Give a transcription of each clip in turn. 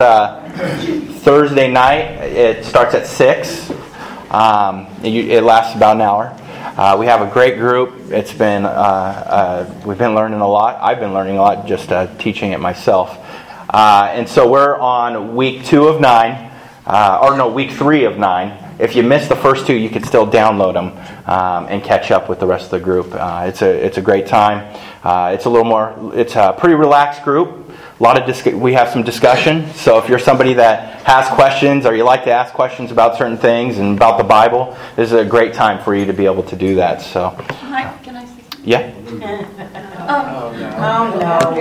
uh, Thursday night. It starts at 6. Um, it, it, lasts about an hour. Uh, we have a great group. It's been uh, uh we've been learning a lot. I've been learning a lot just uh, teaching it myself. Uh, and so we're on week two of nine, or no, week three of nine. If you missed the first two, you can still download them um, and catch up with the rest of the group. it's a it's a great time. it's a little more. It's a pretty relaxed group a lot of dis- we have some discussion. So if you're somebody that has questions or you like to ask questions about certain things and about the Bible, this is a great time for you to be able to do that. So, Hi, can I say something? Yeah. Um, oh no! Oh no!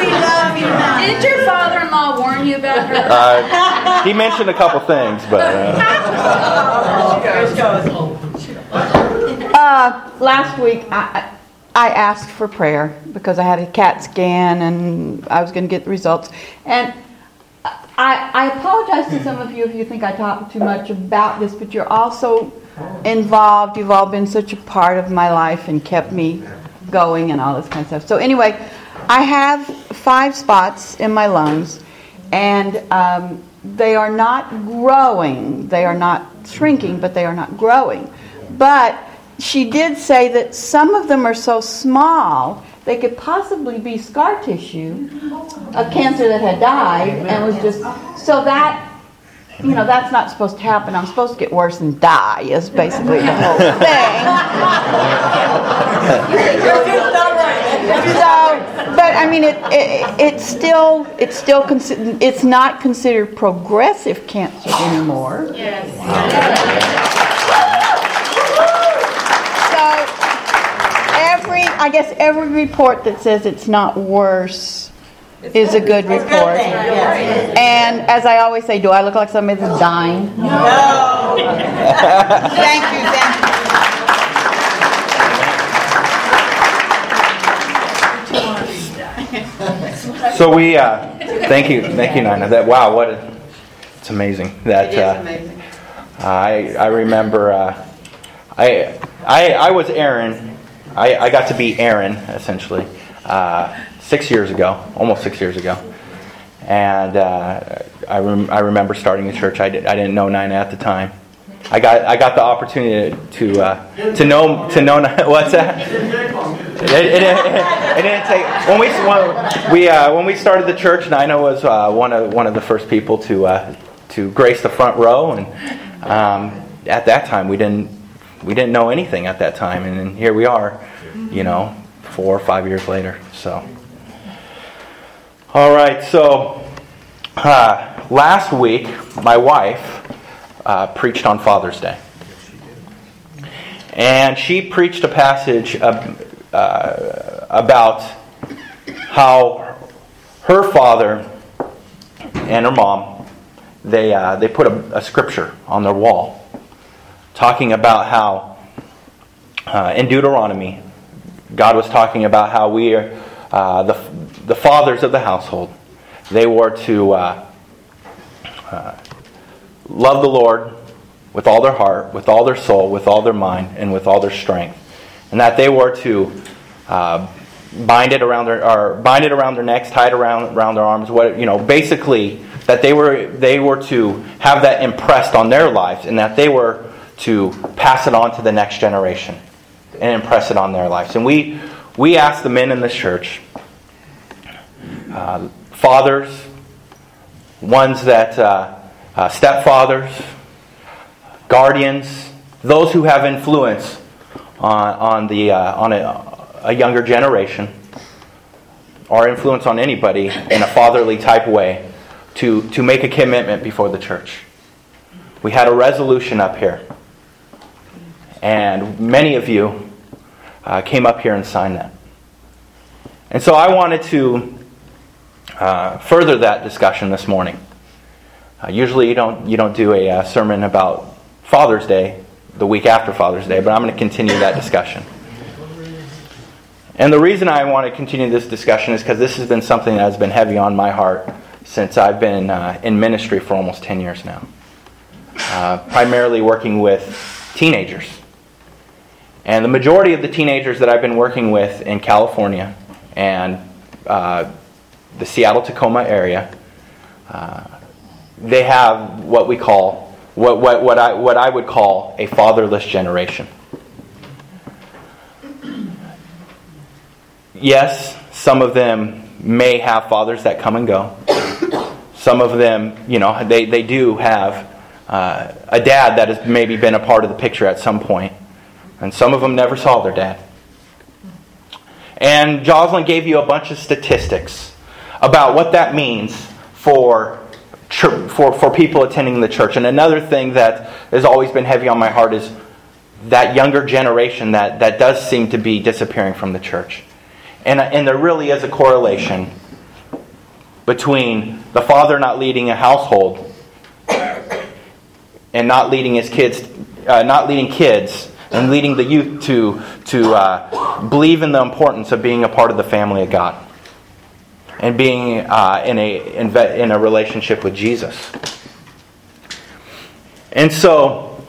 we love you. Now. Did your father-in-law warn you about her? Uh, he mentioned a couple things, but. Uh, uh, last week, I, I asked for prayer because I had a CAT scan and I was going to get the results. And I, I apologize to some of you if you think I talk too much about this, but you're also involved. You've all been such a part of my life and kept me going and all this kind of stuff. So, anyway, I have five spots in my lungs, and um, they are not growing. They are not shrinking, but they are not growing. But she did say that some of them are so small they could possibly be scar tissue, a cancer that had died and was just so that you know that's not supposed to happen. I'm supposed to get worse and die is basically the whole thing. so, but I mean it, it it's still it's still consi- it's not considered progressive cancer anymore. Yes. every, I guess every report that says it's not worse is a good report. And as I always say, do I look like somebody that's dying? No. thank you, thank you. So we, uh, thank you, thank you, Nina. That wow, what a, it's amazing. That uh, amazing. I I remember uh, I I I was Aaron I, I got to be Aaron, essentially, uh, six years ago, almost six years ago. And uh, I, rem- I remember starting the church. I, did, I didn't know Nina at the time. I got, I got the opportunity to, uh, to know, to know, what's that? It, it, it, it didn't take, when we, when we, uh, when we started the church, Nina was uh, one, of, one of the first people to, uh, to grace the front row. And um, at that time, we didn't, we didn't know anything at that time, and here we are, you know, four or five years later. So, all right. So, uh, last week, my wife uh, preached on Father's Day, and she preached a passage uh, about how her father and her mom they uh, they put a, a scripture on their wall talking about how uh, in Deuteronomy, God was talking about how we are uh, the, the fathers of the household. They were to uh, uh, love the Lord with all their heart, with all their soul, with all their mind, and with all their strength, and that they were to uh, bind it around their or bind it around their necks, tie it around around their arms. What you know, basically that they were they were to have that impressed on their lives, and that they were to pass it on to the next generation and impress it on their lives. And we, we ask the men in this church, uh, fathers, ones that, uh, uh, stepfathers, guardians, those who have influence on, on, the, uh, on a, a younger generation, or influence on anybody in a fatherly type way, to, to make a commitment before the church. We had a resolution up here and many of you uh, came up here and signed that. And so I wanted to uh, further that discussion this morning. Uh, usually you don't, you don't do a uh, sermon about Father's Day the week after Father's Day, but I'm going to continue that discussion. And the reason I want to continue this discussion is because this has been something that has been heavy on my heart since I've been uh, in ministry for almost 10 years now. Uh, primarily working with teenagers. And the majority of the teenagers that I've been working with in California and uh, the Seattle Tacoma area. Uh, they have what we call, what, what, what, I, what I would call a fatherless generation. Yes, some of them may have fathers that come and go. Some of them, you know, they, they do have uh, a dad that has maybe been a part of the picture at some point. And some of them never saw their dad. And Jocelyn gave you a bunch of statistics about what that means for, for, for people attending the church. And another thing that has always been heavy on my heart is that younger generation that, that does seem to be disappearing from the church. And, and there really is a correlation between the father not leading a household and not leading his kids, uh, not leading kids, and leading the youth to, to uh, believe in the importance of being a part of the family of God and being uh, in, a, in, a relationship with Jesus. And so,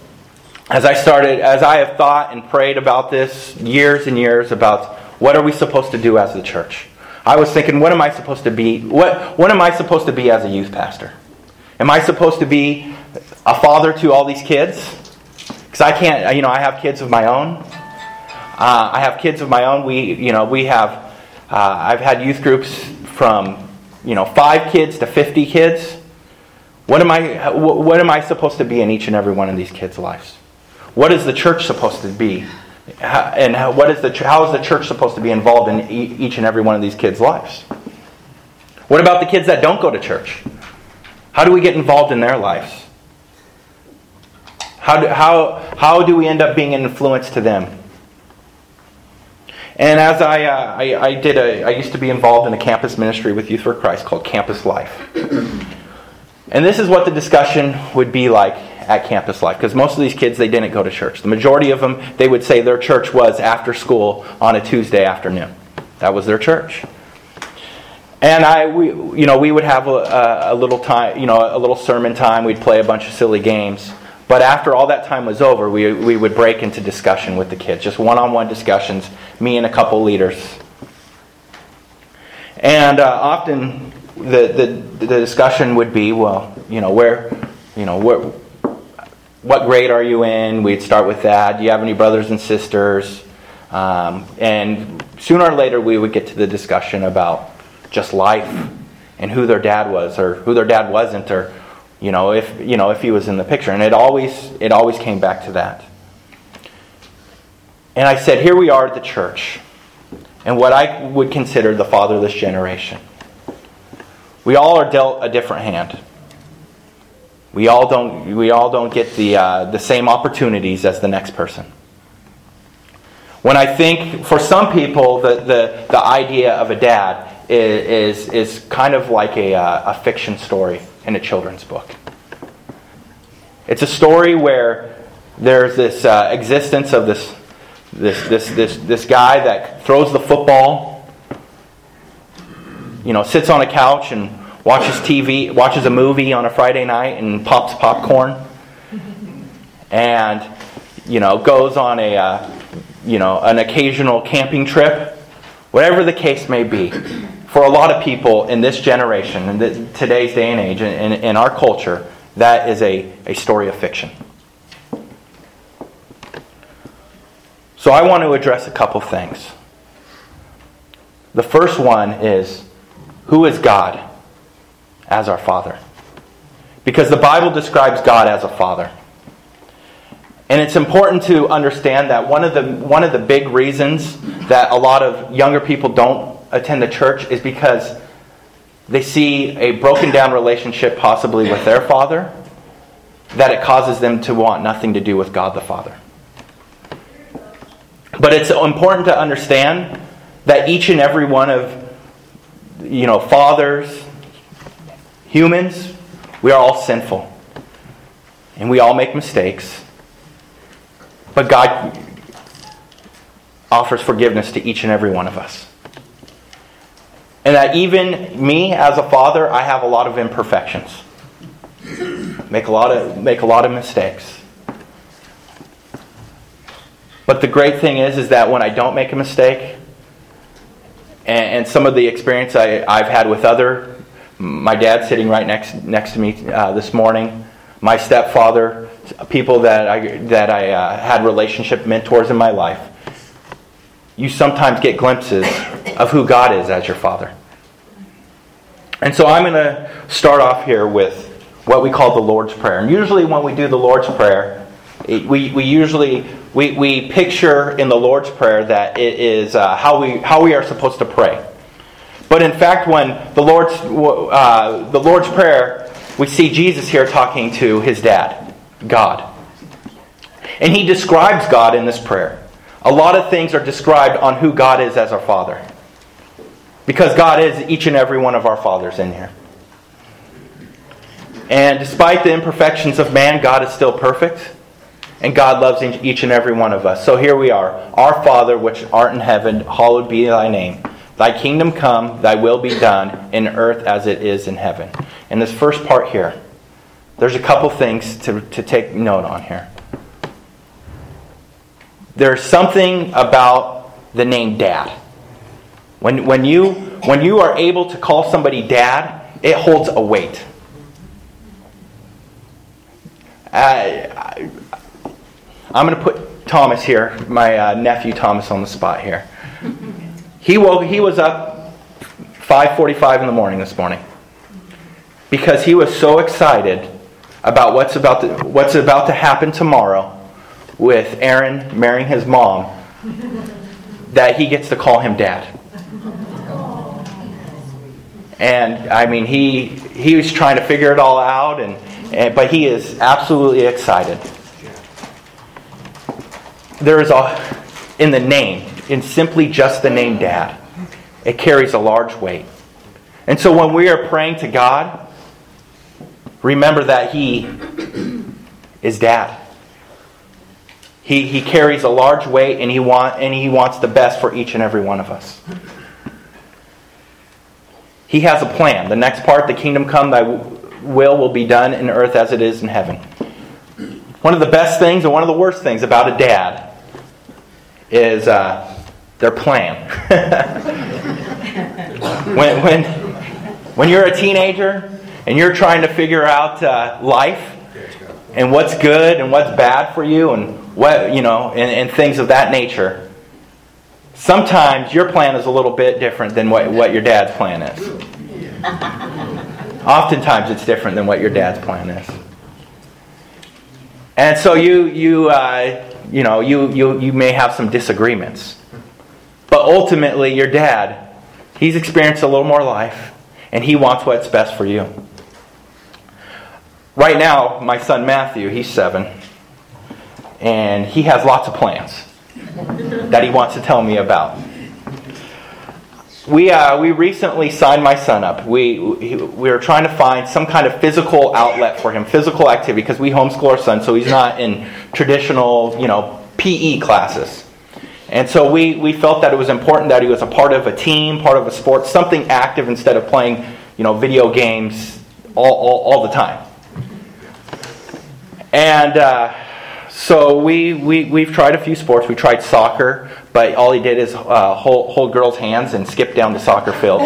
as I started, as I have thought and prayed about this years and years about what are we supposed to do as the church, I was thinking, what am I supposed to be? What, what am I supposed to be as a youth pastor? Am I supposed to be a father to all these kids? Because I can't, you know, I have kids of my own. Uh, I have kids of my own. We, you know, we have, uh, I've had youth groups from, you know, five kids to 50 kids. What am I, what am I supposed to be in each and every one of these kids' lives? What is the church supposed to be? And what is the, how is the church supposed to be involved in each and every one of these kids' lives? What about the kids that don't go to church? How do we get involved in their lives? How do, how, how do we end up being an influence to them? And as I, uh, I, I, did a, I used to be involved in a campus ministry with Youth for Christ called Campus Life. And this is what the discussion would be like at Campus Life, because most of these kids, they didn't go to church. The majority of them, they would say their church was after school on a Tuesday afternoon. That was their church. And I, we, you know, we would have a, a little time, you know, a little sermon time. We'd play a bunch of silly games. But after all that time was over, we, we would break into discussion with the kids, just one on one discussions, me and a couple leaders. And uh, often the, the, the discussion would be, well, you know, where, you know, where, what grade are you in? We'd start with that. Do you have any brothers and sisters? Um, and sooner or later, we would get to the discussion about just life and who their dad was or who their dad wasn't or you know, if you know if he was in the picture, and it always it always came back to that. And I said, here we are at the church, and what I would consider the fatherless generation. We all are dealt a different hand. We all don't we all don't get the uh, the same opportunities as the next person. When I think for some people the the, the idea of a dad is, is, is kind of like a, uh, a fiction story in a children's book. It's a story where there's this uh, existence of this, this, this, this, this guy that throws the football, you know, sits on a couch and watches TV, watches a movie on a Friday night and pops popcorn, and, you know, goes on a, uh, you know, an occasional camping trip, whatever the case may be for a lot of people in this generation, in the, today's day and age, in, in, in our culture, that is a, a story of fiction. So I want to address a couple things. The first one is who is God as our Father? Because the Bible describes God as a Father. And it's important to understand that one of the, one of the big reasons that a lot of younger people don't attend the church is because they see a broken down relationship possibly with their father that it causes them to want nothing to do with God the Father. But it's important to understand that each and every one of you know fathers humans we are all sinful. And we all make mistakes. But God offers forgiveness to each and every one of us and that even me as a father, I have a lot of imperfections. Make a lot of make a lot of mistakes. But the great thing is is that when I don't make a mistake and, and some of the experience I, I've had with other. My dad sitting right next next to me uh, this morning. My stepfather, people that I that I uh, had relationship mentors in my life. You sometimes get glimpses of who God is as your father. And so I'm going to start off here with what we call the Lord's Prayer. And usually when we do the Lord's Prayer, we, we usually we, we picture in the Lord's Prayer that it is uh, how, we, how we are supposed to pray. But in fact, when the Lord's, uh, the Lord's Prayer, we see Jesus here talking to his dad, God. And he describes God in this prayer. A lot of things are described on who God is as our Father. Because God is each and every one of our fathers in here. And despite the imperfections of man, God is still perfect. And God loves each and every one of us. So here we are. Our Father, which art in heaven, hallowed be thy name. Thy kingdom come, thy will be done, in earth as it is in heaven. In this first part here, there's a couple things to, to take note on here. There's something about the name dad. When, when, you, when you are able to call somebody dad, it holds a weight. I, I'm going to put Thomas here, my uh, nephew Thomas, on the spot here. He woke. He was up 5:45 in the morning this morning because he was so excited about what's about to, what's about to happen tomorrow with Aaron marrying his mom that he gets to call him dad. And I mean, he he was trying to figure it all out, and, and but he is absolutely excited there is a, in the name, in simply just the name dad, it carries a large weight. And so when we are praying to God, remember that He is dad. He, he carries a large weight and he, want, and he wants the best for each and every one of us. He has a plan. The next part, the kingdom come, thy will will be done in earth as it is in heaven. One of the best things and one of the worst things about a dad is uh, their plan. when, when, when you're a teenager and you're trying to figure out uh, life and what's good and what's bad for you and what you know and, and things of that nature sometimes your plan is a little bit different than what, what your dad's plan is oftentimes it's different than what your dad's plan is and so you you uh, you know, you, you, you may have some disagreements. But ultimately, your dad, he's experienced a little more life, and he wants what's best for you. Right now, my son Matthew, he's seven, and he has lots of plans that he wants to tell me about. We, uh, we recently signed my son up. We, we were trying to find some kind of physical outlet for him, physical activity, because we homeschool our son, so he's not in traditional, you know, PE classes. And so we, we felt that it was important that he was a part of a team, part of a sport, something active instead of playing, you know, video games all, all, all the time. And uh, so we, we, we've tried a few sports. We tried soccer, but all he did is uh, hold, hold girls' hands and skip down the soccer field.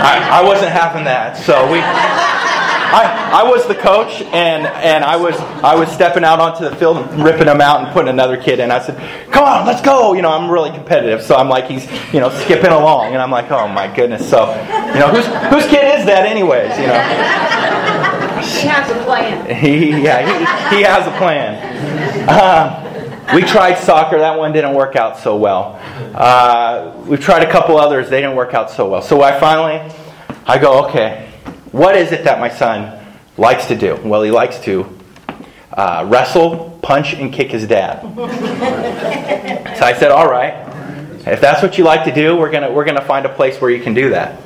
I, I wasn't having that, so we. I, I was the coach, and, and I was I was stepping out onto the field and ripping him out and putting another kid in. I said, "Come on, let's go!" You know, I'm really competitive, so I'm like he's you know skipping along, and I'm like, "Oh my goodness!" So, you know, whose whose kid is that, anyways? You know. He has a plan. Yeah, he, he has a plan. Uh, we tried soccer. That one didn't work out so well. Uh, we've tried a couple others. They didn't work out so well. So I finally, I go, okay, what is it that my son likes to do? Well, he likes to uh, wrestle, punch, and kick his dad. so I said, all right, if that's what you like to do, we're gonna we're gonna find a place where you can do that.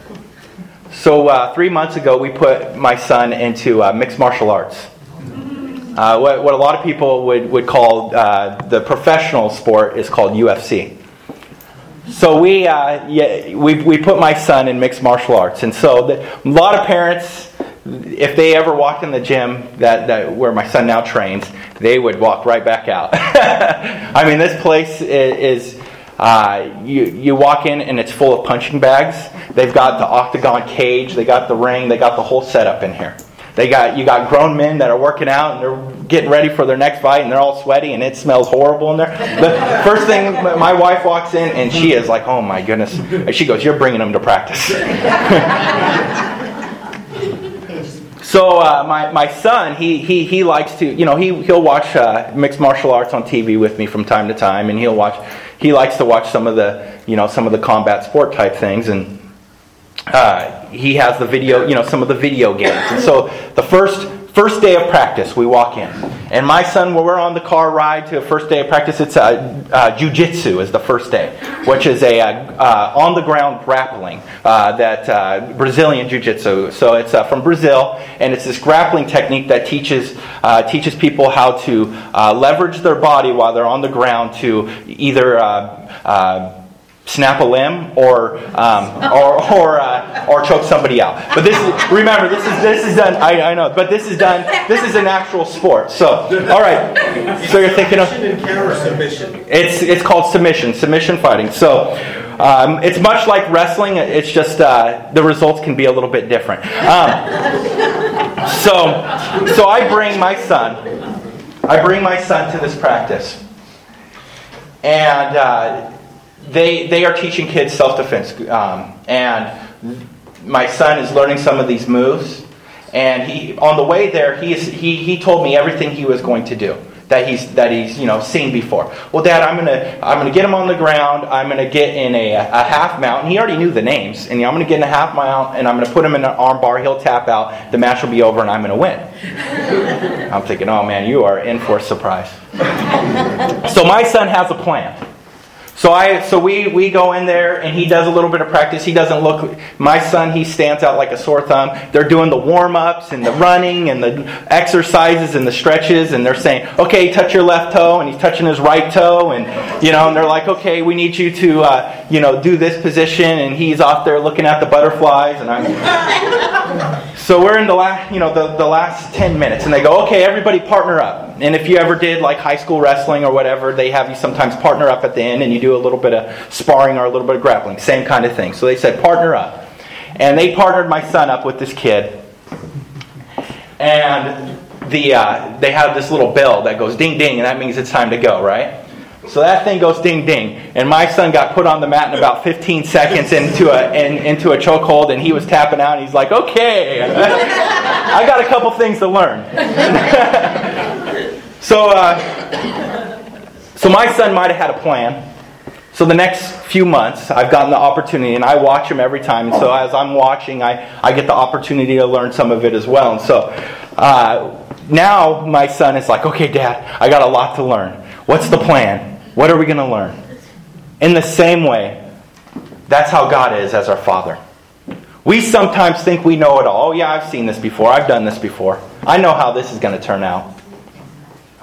So uh, three months ago, we put my son into uh, mixed martial arts. Uh, what, what, a lot of people would, would call uh, the professional sport is called UFC. So we, uh, yeah, we, we put my son in mixed martial arts. And so the, a lot of parents, if they ever walked in the gym that, that where my son now trains, they would walk right back out. I mean, this place is, is uh, you, you walk in and it's full of punching bags. They've got the octagon cage, they got the ring, they got the whole setup in here. They got you got grown men that are working out and they're getting ready for their next fight and they're all sweaty and it smells horrible in there. The first thing my wife walks in and she is like, "Oh my goodness!" She goes, "You're bringing them to practice." So uh, my, my son, he, he, he likes to, you know, he, he'll watch uh, mixed martial arts on TV with me from time to time, and he'll watch, he likes to watch some of the, you know, some of the combat sport type things, and uh, he has the video, you know, some of the video games. And so the first First day of practice, we walk in. And my son, when we're on the car ride to a first day of practice, it's uh, uh, jiu-jitsu is the first day, which is a uh on-the-ground grappling, uh, that uh, Brazilian jiu-jitsu. So it's from Brazil, and it's this grappling technique that teaches, teaches people how to leverage their body while they're on the ground to either snap a limb or um, or or, uh, or choke somebody out. But this is remember this is this is done. I, I know, but this is done. This is an actual sport. So all right. So you're thinking of submission. It's it's called submission, submission fighting. So. Um, it's much like wrestling. It's just uh, the results can be a little bit different. Um, so, so I bring my son. I bring my son to this practice, and uh, they, they are teaching kids self defense. Um, and my son is learning some of these moves. And he, on the way there, he, is, he, he told me everything he was going to do that he's that he's you know seen before. Well, Dad, I'm gonna I'm gonna get him on the ground. I'm gonna get in a, a half mount. And he already knew the names, and I'm gonna get in a half mount, and I'm gonna put him in an arm bar. He'll tap out. The match will be over, and I'm gonna win. I'm thinking, oh man, you are in for a surprise. so my son has a plan. So I so we we go in there and he does a little bit of practice. He doesn't look my son, he stands out like a sore thumb. They're doing the warm-ups and the running and the exercises and the stretches and they're saying, "Okay, touch your left toe." And he's touching his right toe and you know, and they're like, "Okay, we need you to uh, you know, do this position." And he's off there looking at the butterflies and I'm So we're in the last, you know, the, the last 10 minutes and they go, "Okay, everybody partner up." And if you ever did like high school wrestling or whatever, they have you sometimes partner up at the end and you do a little bit of sparring or a little bit of grappling. Same kind of thing. So they said, partner up. And they partnered my son up with this kid. And the, uh, they have this little bell that goes ding ding, and that means it's time to go, right? So that thing goes ding ding, and my son got put on the mat in about 15 seconds into a in, into a chokehold, and he was tapping out. And he's like, "Okay, I got a couple things to learn." so, uh, so my son might have had a plan. So the next few months, I've gotten the opportunity, and I watch him every time. And so as I'm watching, I, I get the opportunity to learn some of it as well. And so uh, now my son is like, okay, Dad, I got a lot to learn. What's the plan? What are we going to learn? In the same way, that's how God is as our Father. We sometimes think we know it all. Oh, yeah, I've seen this before. I've done this before. I know how this is going to turn out.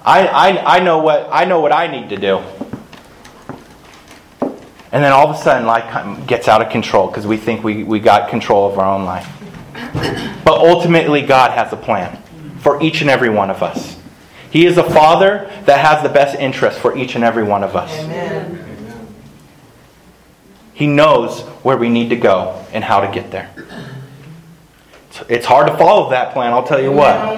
I, I, I, know what, I know what I need to do. And then all of a sudden, life gets out of control because we think we, we got control of our own life. But ultimately, God has a plan for each and every one of us. He is a father that has the best interest for each and every one of us. Amen. He knows where we need to go and how to get there. It's hard to follow that plan, I'll tell you what.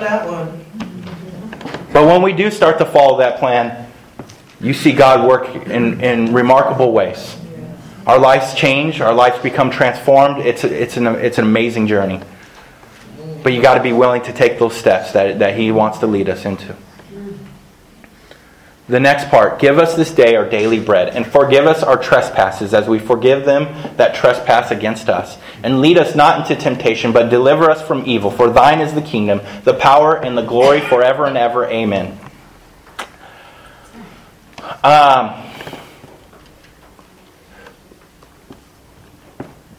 But when we do start to follow that plan, you see God work in, in remarkable ways. Our lives change, our lives become transformed. It's, it's, an, it's an amazing journey. But you got to be willing to take those steps that, that He wants to lead us into. The next part give us this day our daily bread, and forgive us our trespasses as we forgive them that trespass against us. And lead us not into temptation, but deliver us from evil. For thine is the kingdom, the power, and the glory forever and ever. Amen. Um,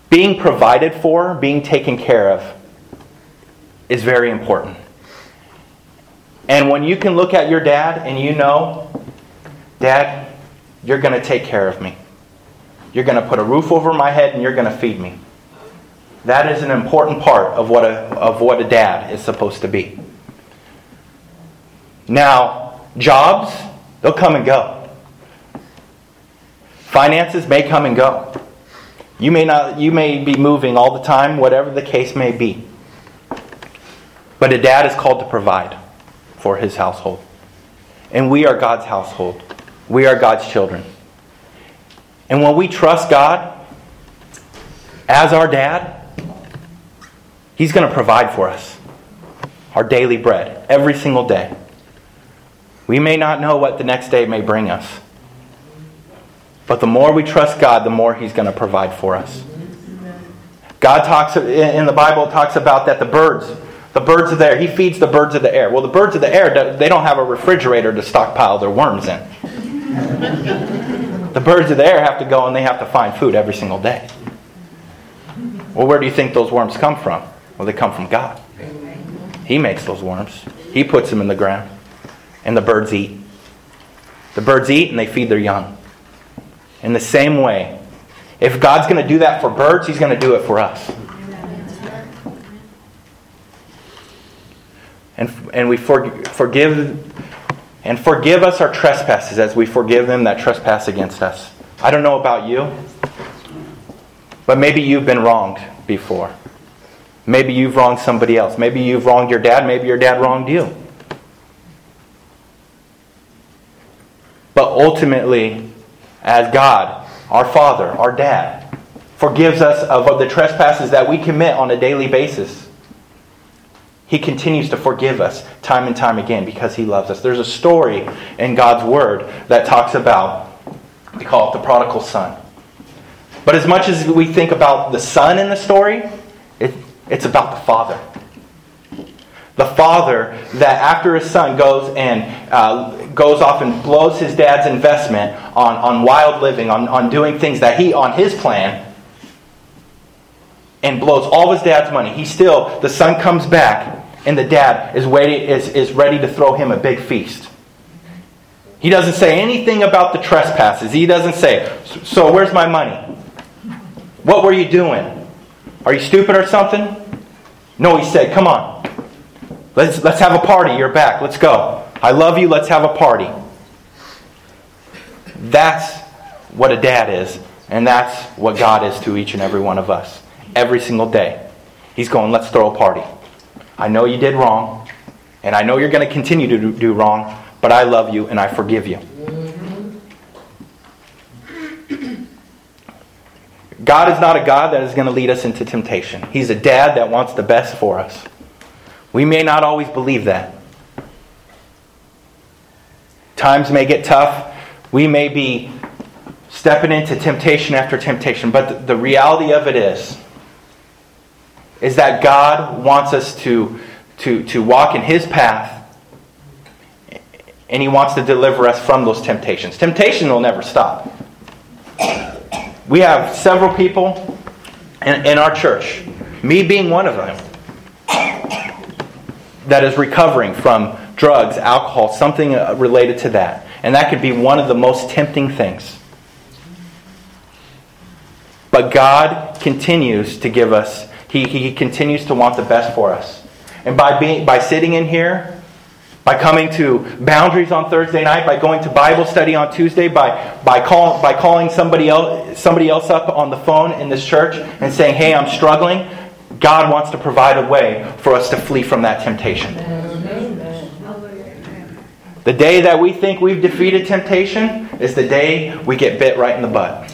being provided for, being taken care of, is very important. And when you can look at your dad and you know, Dad, you're going to take care of me. You're going to put a roof over my head and you're going to feed me. That is an important part of what a, of what a dad is supposed to be. Now, jobs, they'll come and go. Finances may come and go. You may not you may be moving all the time, whatever the case may be. But a dad is called to provide for his household. And we are God's household. We are God's children. And when we trust God as our dad, He's going to provide for us our daily bread every single day. We may not know what the next day may bring us. But the more we trust God, the more He's going to provide for us. God talks in the Bible talks about that the birds, the birds of the air, He feeds the birds of the air. Well, the birds of the air, they don't have a refrigerator to stockpile their worms in. the birds of the air have to go and they have to find food every single day. Well, where do you think those worms come from? Well, they come from God. He makes those worms. He puts them in the ground. And the birds eat. The birds eat and they feed their young. In the same way, if God's going to do that for birds, He's going to do it for us. And, and we for, forgive and forgive us our trespasses as we forgive them that trespass against us. I don't know about you, but maybe you've been wronged before. Maybe you've wronged somebody else. Maybe you've wronged your dad. Maybe your dad wronged you. But ultimately, as God, our Father, our Dad, forgives us of the trespasses that we commit on a daily basis. He continues to forgive us time and time again because He loves us. There's a story in God's Word that talks about, we call it the prodigal son. But as much as we think about the son in the story, it, it's about the father. The father that after his son goes and uh, goes off and blows his dad's investment on, on wild living, on, on doing things that he, on his plan, and blows all of his dad's money. He still, the son comes back, and the dad is, waiting, is, is ready to throw him a big feast. He doesn't say anything about the trespasses. He doesn't say, So where's my money? What were you doing? Are you stupid or something? No, he said, Come on. Let's, let's have a party. You're back. Let's go. I love you. Let's have a party. That's what a dad is, and that's what God is to each and every one of us. Every single day. He's going, let's throw a party. I know you did wrong, and I know you're going to continue to do wrong, but I love you and I forgive you. Mm-hmm. God is not a God that is going to lead us into temptation. He's a dad that wants the best for us. We may not always believe that. Times may get tough. We may be stepping into temptation after temptation. But the reality of it is, is that God wants us to, to, to walk in His path and He wants to deliver us from those temptations. Temptation will never stop. We have several people in, in our church, me being one of them, that is recovering from drugs, alcohol, something uh, related to that. And that could be one of the most tempting things. But God continues to give us, He, he continues to want the best for us. And by, being, by sitting in here, by coming to boundaries on Thursday night, by going to Bible study on Tuesday, by, by, call, by calling somebody else, somebody else up on the phone in this church and saying, hey, I'm struggling, God wants to provide a way for us to flee from that temptation. The day that we think we've defeated temptation is the day we get bit right in the butt.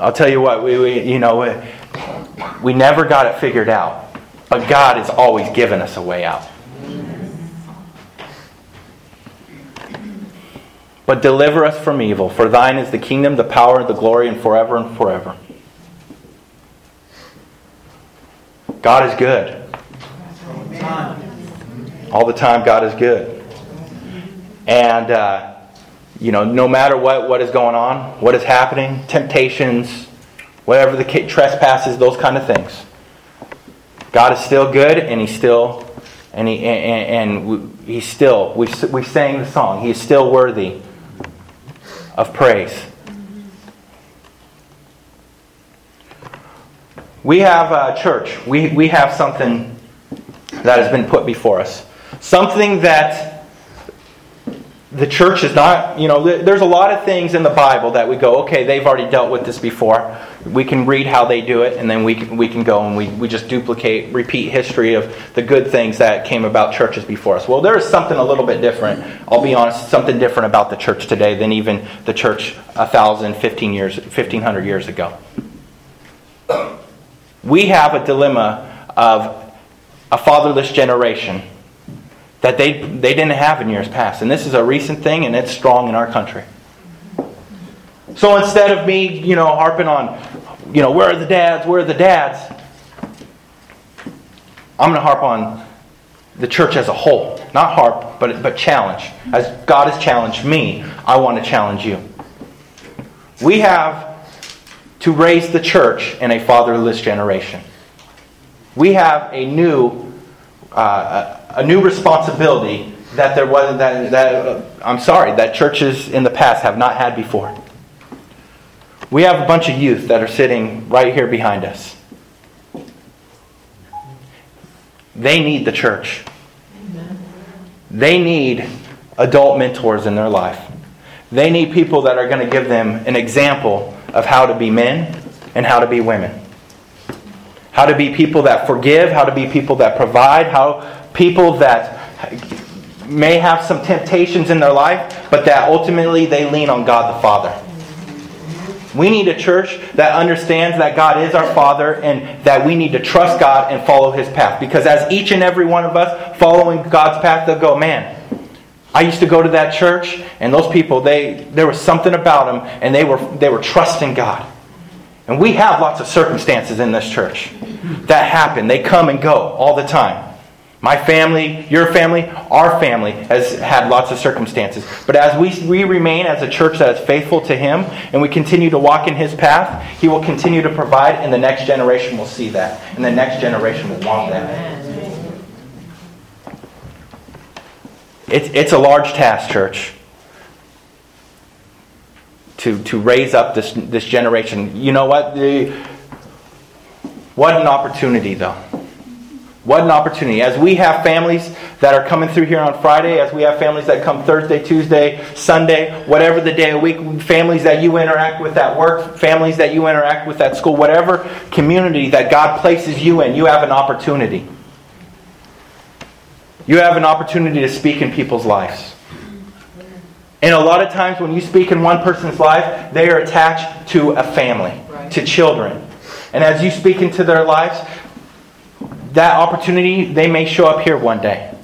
I'll tell you what, we, we you know, we, we never got it figured out, but God has always given us a way out. But deliver us from evil, for thine is the kingdom, the power, and the glory, and forever and forever. God is good. All the time, God is good. And, uh, you know, no matter what, what is going on, what is happening, temptations, whatever the trespasses, those kind of things, God is still good, and He's still, and He and, and He's still. We we sang the song. He is still worthy of praise. We have a church. We, we have something that has been put before us. Something that the church is not, you know, there's a lot of things in the Bible that we go, okay, they've already dealt with this before. We can read how they do it, and then we can, we can go and we, we just duplicate, repeat history of the good things that came about churches before us. Well, there is something a little bit different. I'll be honest, something different about the church today than even the church a thousand, fifteen years, fifteen hundred years ago. We have a dilemma of a fatherless generation that they, they didn't have in years past. And this is a recent thing, and it's strong in our country. So instead of me, you know, harping on, you know, where are the dads, where are the dads, I'm going to harp on the church as a whole. Not harp, but, but challenge. As God has challenged me, I want to challenge you. We have to raise the church in a fatherless generation. We have a new uh, a new responsibility that there was that, that I'm sorry that churches in the past have not had before. We have a bunch of youth that are sitting right here behind us. They need the church. They need adult mentors in their life. They need people that are going to give them an example of how to be men and how to be women. How to be people that forgive, how to be people that provide, how people that may have some temptations in their life, but that ultimately they lean on God the Father. We need a church that understands that God is our Father and that we need to trust God and follow His path. Because as each and every one of us following God's path, they'll go, man, I used to go to that church, and those people, they there was something about them, and they were they were trusting God. And we have lots of circumstances in this church that happen. They come and go all the time. My family, your family, our family has had lots of circumstances. But as we, we remain as a church that is faithful to Him and we continue to walk in His path, He will continue to provide, and the next generation will see that. And the next generation will want that. It's, it's a large task, church, to, to raise up this, this generation. You know what? The, what an opportunity, though. What an opportunity. As we have families that are coming through here on Friday, as we have families that come Thursday, Tuesday, Sunday, whatever the day of the week, families that you interact with at work, families that you interact with at school, whatever community that God places you in, you have an opportunity. You have an opportunity to speak in people's lives. And a lot of times when you speak in one person's life, they are attached to a family, right. to children. And as you speak into their lives, that opportunity, they may show up here one day.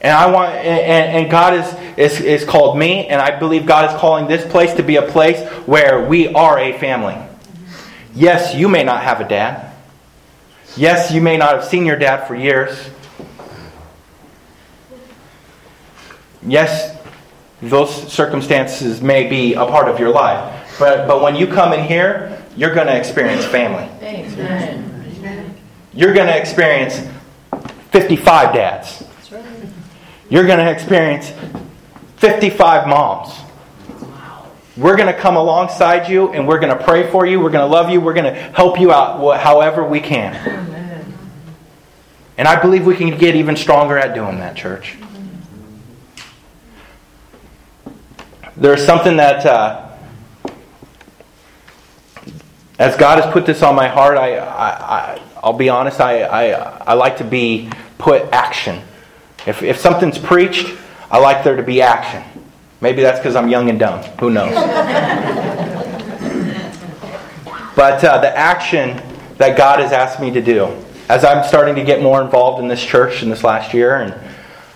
And I want, and, and God is, is, is called me, and I believe God is calling this place to be a place where we are a family. Yes, you may not have a dad. Yes, you may not have seen your dad for years. Yes, those circumstances may be a part of your life. But, but when you come in here, you're going to experience family. You're going to experience 55 dads. You're going to experience 55 moms. We're going to come alongside you and we're going to pray for you. We're going to love you. We're going to help you out however we can. And I believe we can get even stronger at doing that, church. There's something that, uh, as God has put this on my heart, I, I, I'll be honest, I, I, I like to be put action. If, if something's preached, I like there to be action. Maybe that's because I'm young and dumb. Who knows? but uh, the action that God has asked me to do, as I'm starting to get more involved in this church in this last year, and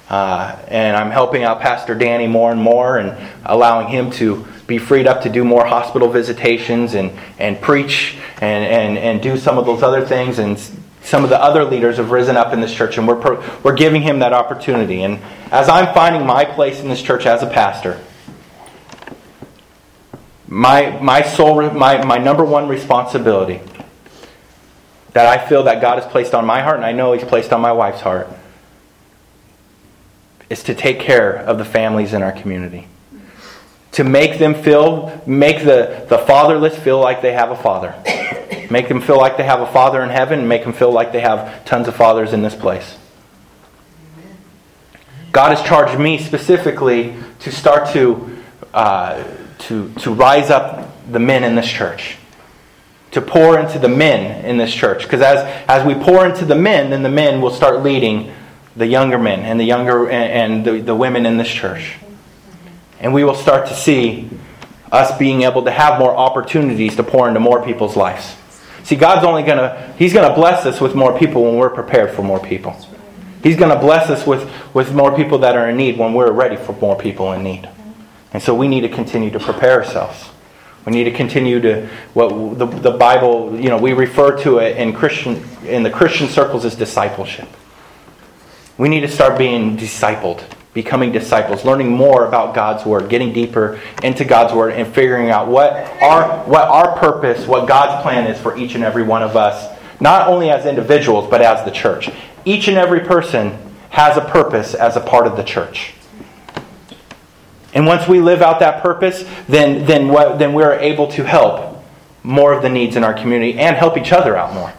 uh, and I'm helping out Pastor Danny more and more, and allowing him to be freed up to do more hospital visitations and, and preach and, and, and do some of those other things. And some of the other leaders have risen up in this church, and we're, we're giving him that opportunity. And as I'm finding my place in this church as a pastor, my, my, soul, my, my number one responsibility that I feel that God has placed on my heart, and I know He's placed on my wife's heart, is to take care of the families in our community to make them feel, make the, the fatherless feel like they have a father. Make them feel like they have a father in heaven, make them feel like they have tons of fathers in this place. God has charged me specifically to start to, uh, to, to rise up the men in this church. To pour into the men in this church. Because as, as we pour into the men, then the men will start leading the younger men and the younger and, the, the women in this church. And we will start to see us being able to have more opportunities to pour into more people's lives. See, God's only going to, He's going to bless us with more people when we're prepared for more people. He's going to bless us with, with more people that are in need when we're ready for more people in need. And so we need to continue to prepare ourselves. We need to continue to what the, the Bible, you know, we refer to it in Christian in the Christian circles as discipleship. We need to start being discipled becoming disciples, learning more about God's word, getting deeper into God's word and figuring out what our what our purpose, what God's plan is for each and every one of us, not only as individuals but as the church. Each and every person has a purpose as a part of the church. And once we live out that purpose, then then what then we're able to help more of the needs in our community and help each other out more.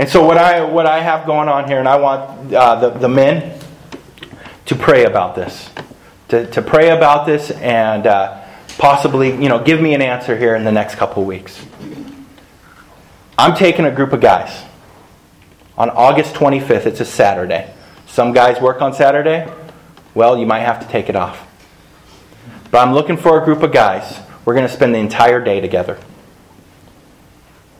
And so what I what I have going on here, and I want uh, the the men to pray about this, to, to pray about this and uh, possibly, you know, give me an answer here in the next couple weeks. I'm taking a group of guys on August 25th. It's a Saturday. Some guys work on Saturday. Well, you might have to take it off. But I'm looking for a group of guys. We're going to spend the entire day together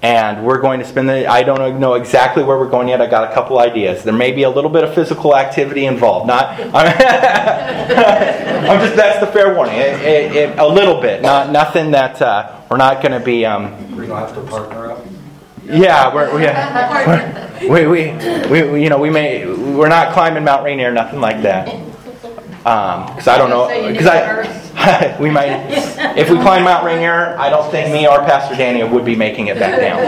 and we're going to spend the i don't know exactly where we're going yet. I got a couple ideas. There may be a little bit of physical activity involved. Not i'm, just that's the fair warning. It, it, it, a little bit. Not nothing that uh, we're not going to be um, we're going to have to partner up? Yeah we're, yeah, we, we, we, we, you know we may we're not climbing mount rainier nothing like that. Because um, I don't know because I we might if we climb Mount Rainier, I don't think me or Pastor Daniel would be making it back down.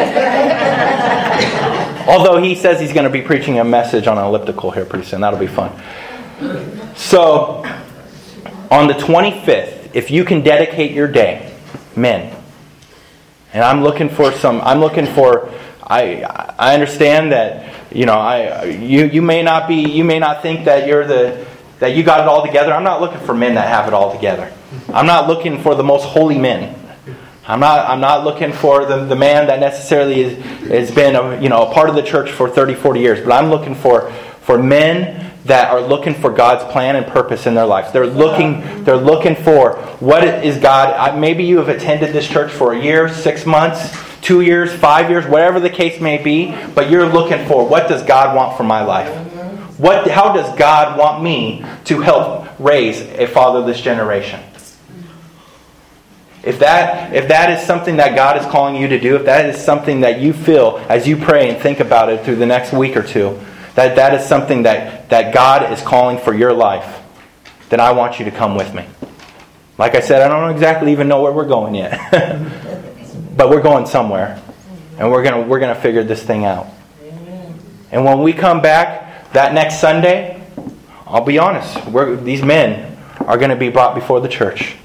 Although he says he's going to be preaching a message on an elliptical here pretty soon, that'll be fun. So on the 25th, if you can dedicate your day, men, and I'm looking for some. I'm looking for. I I understand that you know I you you may not be you may not think that you're the that you got it all together. I'm not looking for men that have it all together. I'm not looking for the most holy men. I'm not, I'm not looking for the, the man that necessarily is, has been a, you know, a part of the church for 30, 40 years, but I'm looking for, for men that are looking for God's plan and purpose in their lives. They're looking, they're looking for what is God. Maybe you have attended this church for a year, six months, two years, five years, whatever the case may be, but you're looking for what does God want for my life? What, how does God want me to help raise a fatherless generation? If that, if that is something that God is calling you to do, if that is something that you feel as you pray and think about it through the next week or two, that that is something that, that God is calling for your life, then I want you to come with me. Like I said, I don't exactly even know where we're going yet. but we're going somewhere. And we're going we're to figure this thing out. And when we come back, that next Sunday, I'll be honest, these men are going to be brought before the church.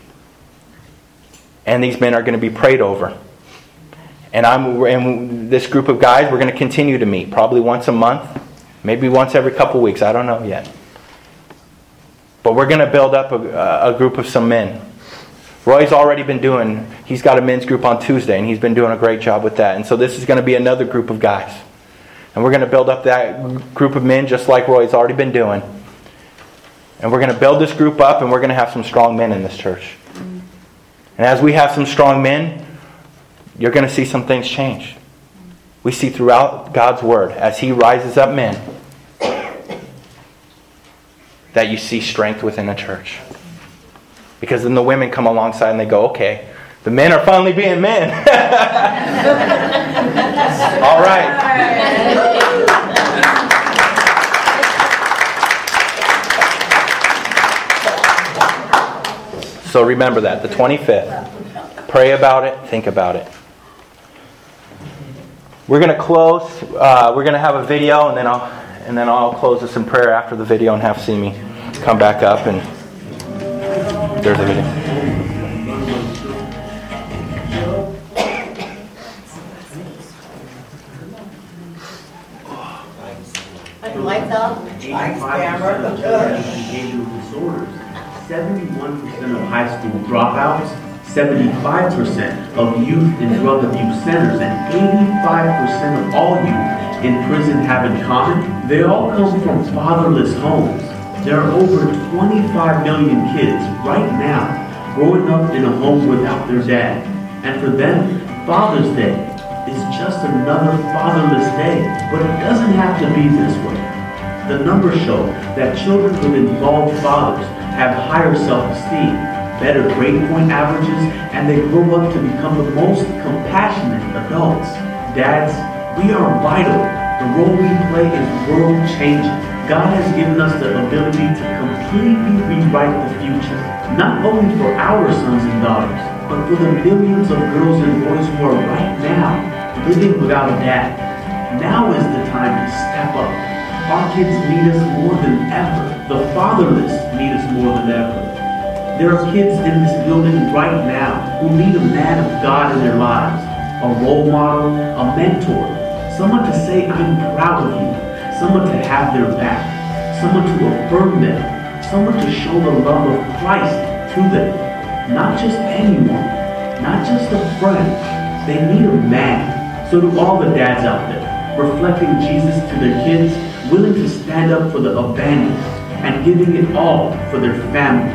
And these men are going to be prayed over. And I'm and this group of guys, we're going to continue to meet, probably once a month, maybe once every couple weeks. I don't know yet. But we're going to build up a, a group of some men. Roy's already been doing, he's got a men's group on Tuesday, and he's been doing a great job with that. And so this is going to be another group of guys. And we're going to build up that group of men just like Roy's already been doing. And we're going to build this group up and we're going to have some strong men in this church. And as we have some strong men, you're going to see some things change. We see throughout God's Word, as He rises up men, that you see strength within the church. Because then the women come alongside and they go, okay, the men are finally being men. All right. So remember that, the 25th. Pray about it, think about it. We're going to close. Uh, we're going to have a video, and then I'll and then I'll close this in prayer after the video and have Simi come back up and there's a video. Lights up. 85% of 71% of high school dropouts, 75% of youth in drug abuse centers, and 85% of all youth in prison have in common, they all come from fatherless homes. There are over 25 million kids right now growing up in a home without their dad. And for them, Father's Day is just another fatherless day. But it doesn't have to be this way. The numbers show that children with involved fathers have higher self-esteem, better grade point averages, and they grow up to become the most compassionate adults. Dads, we are vital. The role we play is world changing. God has given us the ability to completely rewrite the future, not only for our sons and daughters, but for the millions of girls and boys who are right now living without a dad. Now is the time to step up. Our kids need us more than ever. The fatherless need us more than ever. There are kids in this building right now who need a man of God in their lives, a role model, a mentor, someone to say, I'm proud of you, someone to have their back, someone to affirm them, someone to show the love of Christ to them. Not just anyone, not just a friend. They need a man. So do all the dads out there, reflecting Jesus to their kids, willing to stand up for the abandoned and giving it all for their family.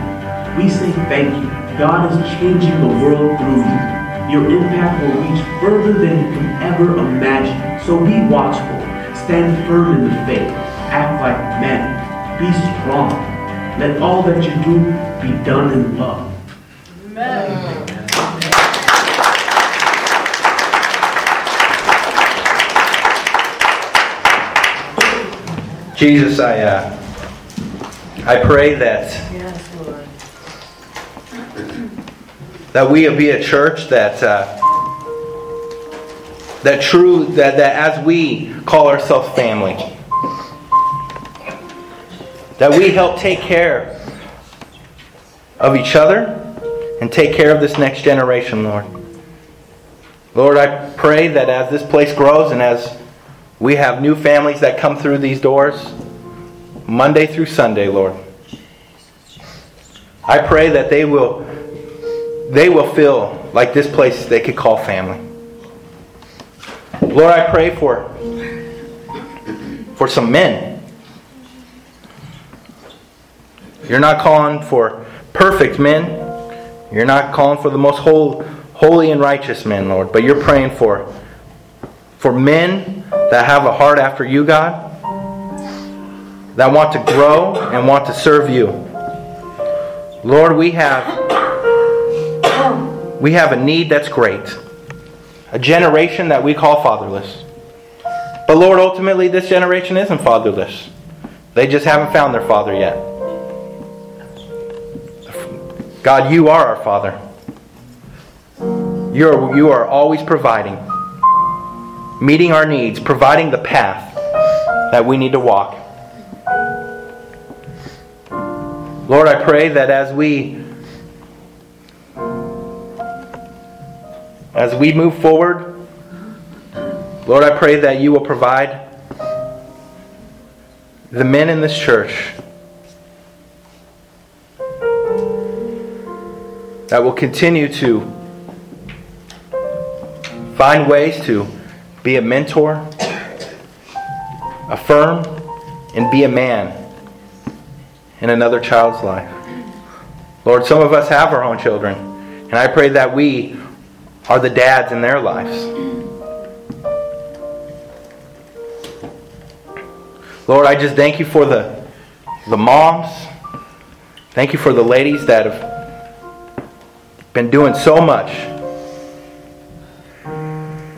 We say thank you. God is changing the world through you. Your impact will reach further than you can ever imagine. So be watchful. Stand firm in the faith. Act like men. Be strong. Let all that you do be done in love. Amen. Jesus, I, uh, I pray that that we will be a church that uh, that true that, that as we call ourselves family, that we help take care of each other and take care of this next generation, Lord. Lord, I pray that as this place grows and as we have new families that come through these doors Monday through Sunday, Lord. I pray that they will they will feel like this place they could call family. Lord, I pray for for some men. You're not calling for perfect men. You're not calling for the most whole, holy and righteous men, Lord, but you're praying for for men that have a heart after you, God, that want to grow and want to serve you. Lord, we have we have a need that's great. A generation that we call fatherless. But Lord, ultimately this generation isn't fatherless. They just haven't found their father yet. God, you are our father. You're, you are always providing meeting our needs, providing the path that we need to walk. Lord, I pray that as we as we move forward, Lord, I pray that you will provide the men in this church that will continue to find ways to be a mentor, affirm, and be a man in another child's life. Lord, some of us have our own children, and I pray that we are the dads in their lives. Lord, I just thank you for the, the moms. Thank you for the ladies that have been doing so much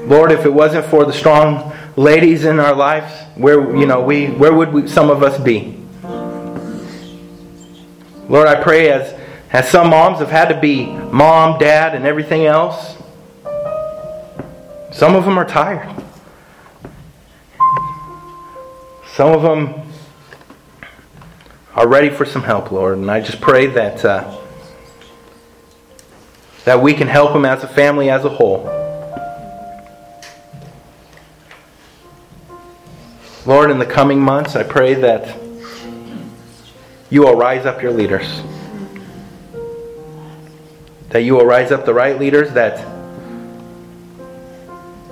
Lord, if it wasn't for the strong ladies in our lives, where you know we where would we, some of us be? Lord, I pray as as some moms have had to be mom, dad, and everything else. Some of them are tired. Some of them are ready for some help, Lord, and I just pray that uh, that we can help them as a family as a whole. Lord, in the coming months, I pray that you will rise up your leaders. That you will rise up the right leaders that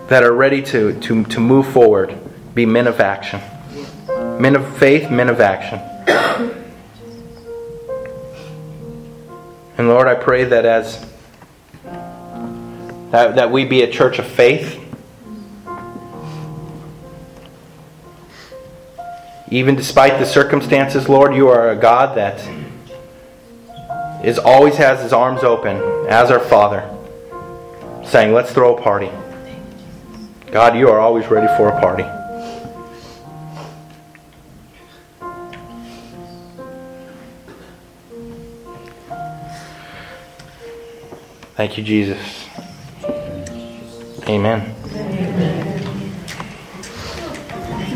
that are ready to, to, to move forward, be men of action. Men of faith, men of action. And Lord, I pray that as that, that we be a church of faith. Even despite the circumstances, Lord, you are a God that is always has his arms open as our Father, saying, Let's throw a party. God, you are always ready for a party. Thank you, Jesus. Amen.